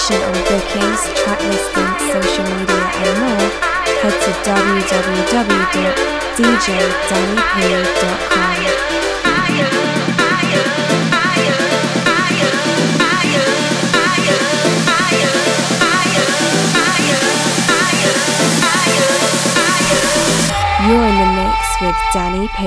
information on bookings, track listing, social media and more, head to www.djdannyp.com. You're in the mix with Danny P.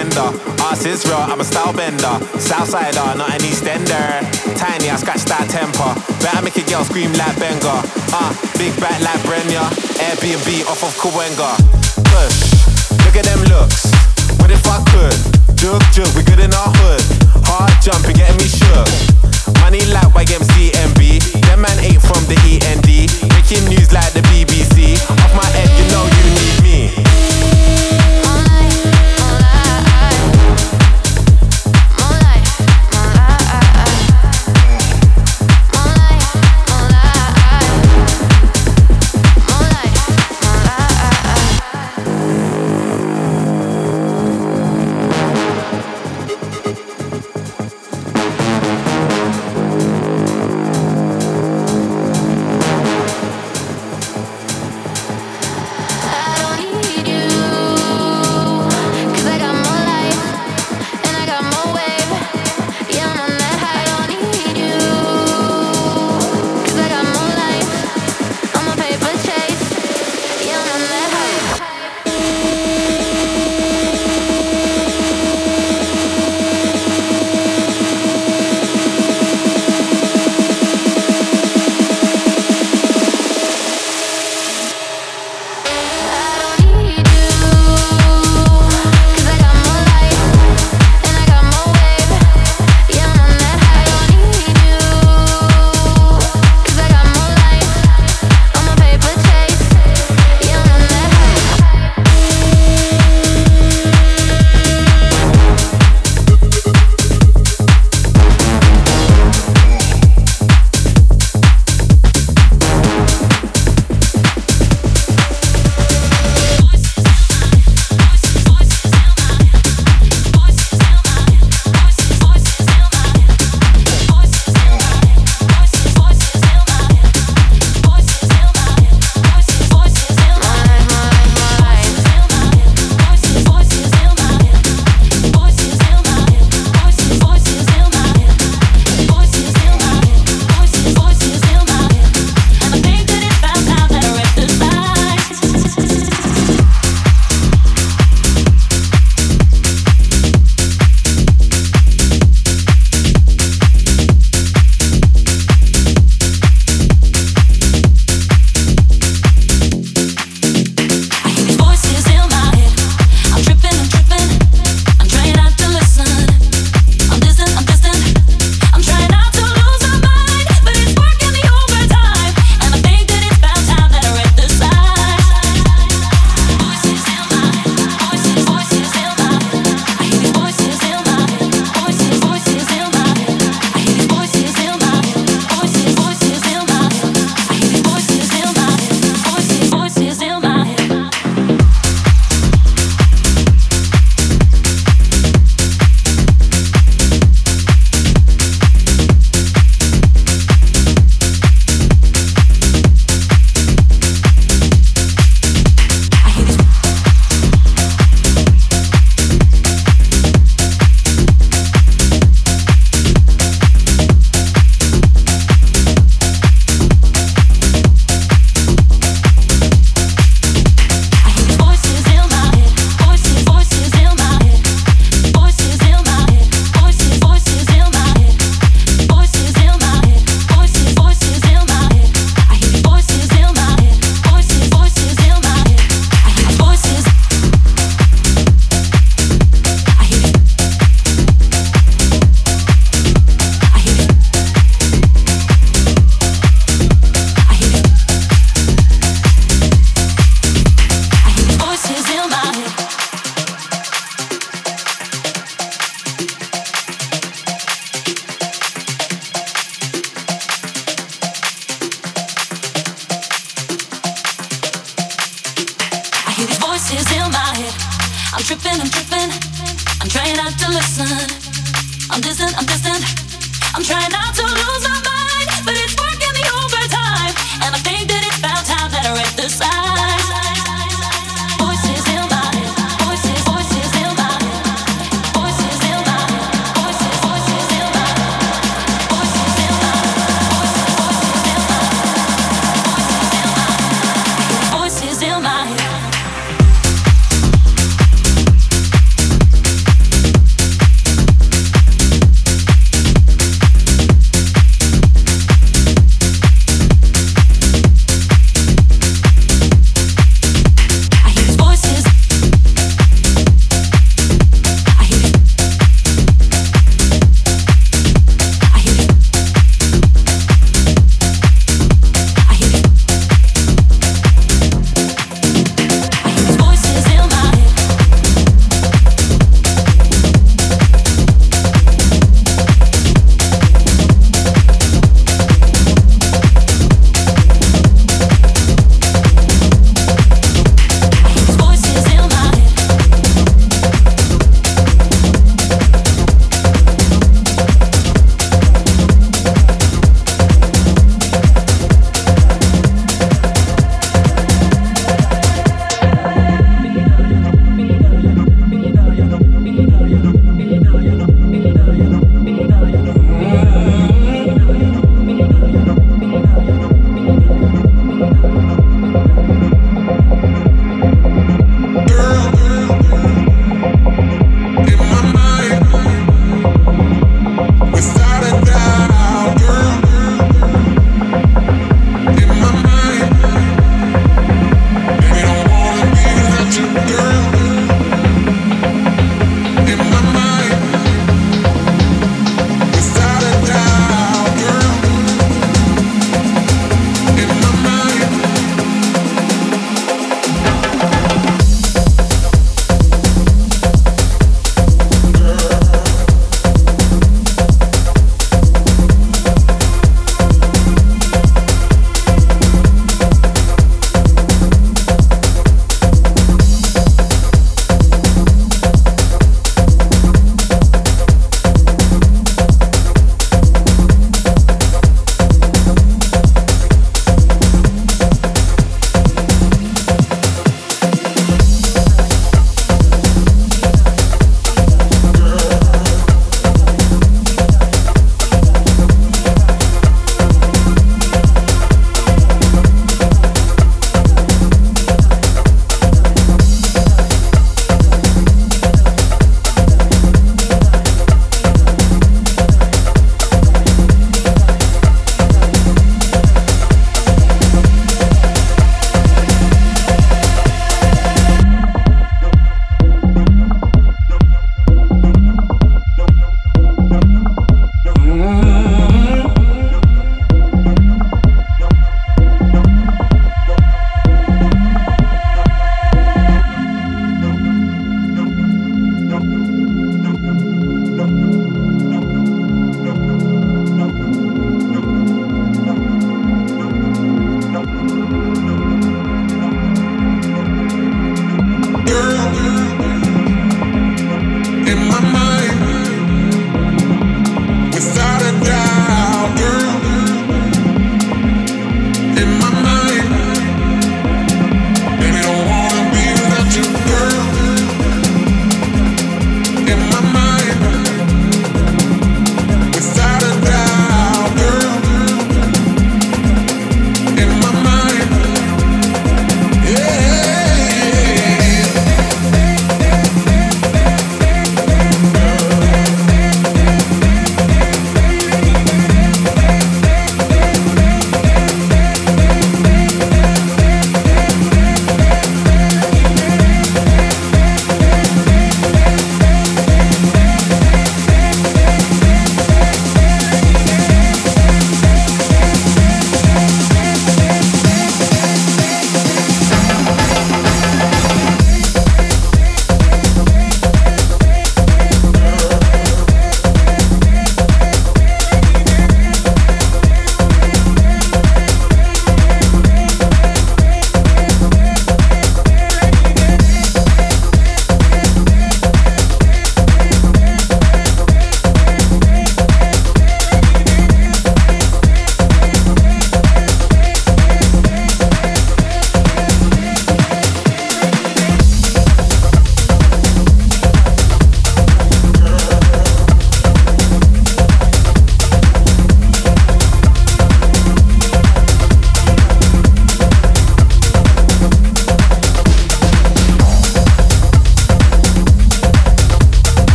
bender. Arse is real, I'm a style bender. Southsider, not an Eastender. Tiny, I scratch that temper. Better make a girl scream like Benga. Uh, big back like Brenya. Airbnb off of Kawenga. Push, look at them looks. What if I could? Jug, jug, we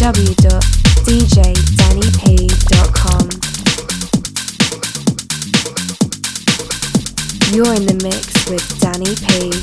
www.djdannyp.com. You're in the mix with Danny P.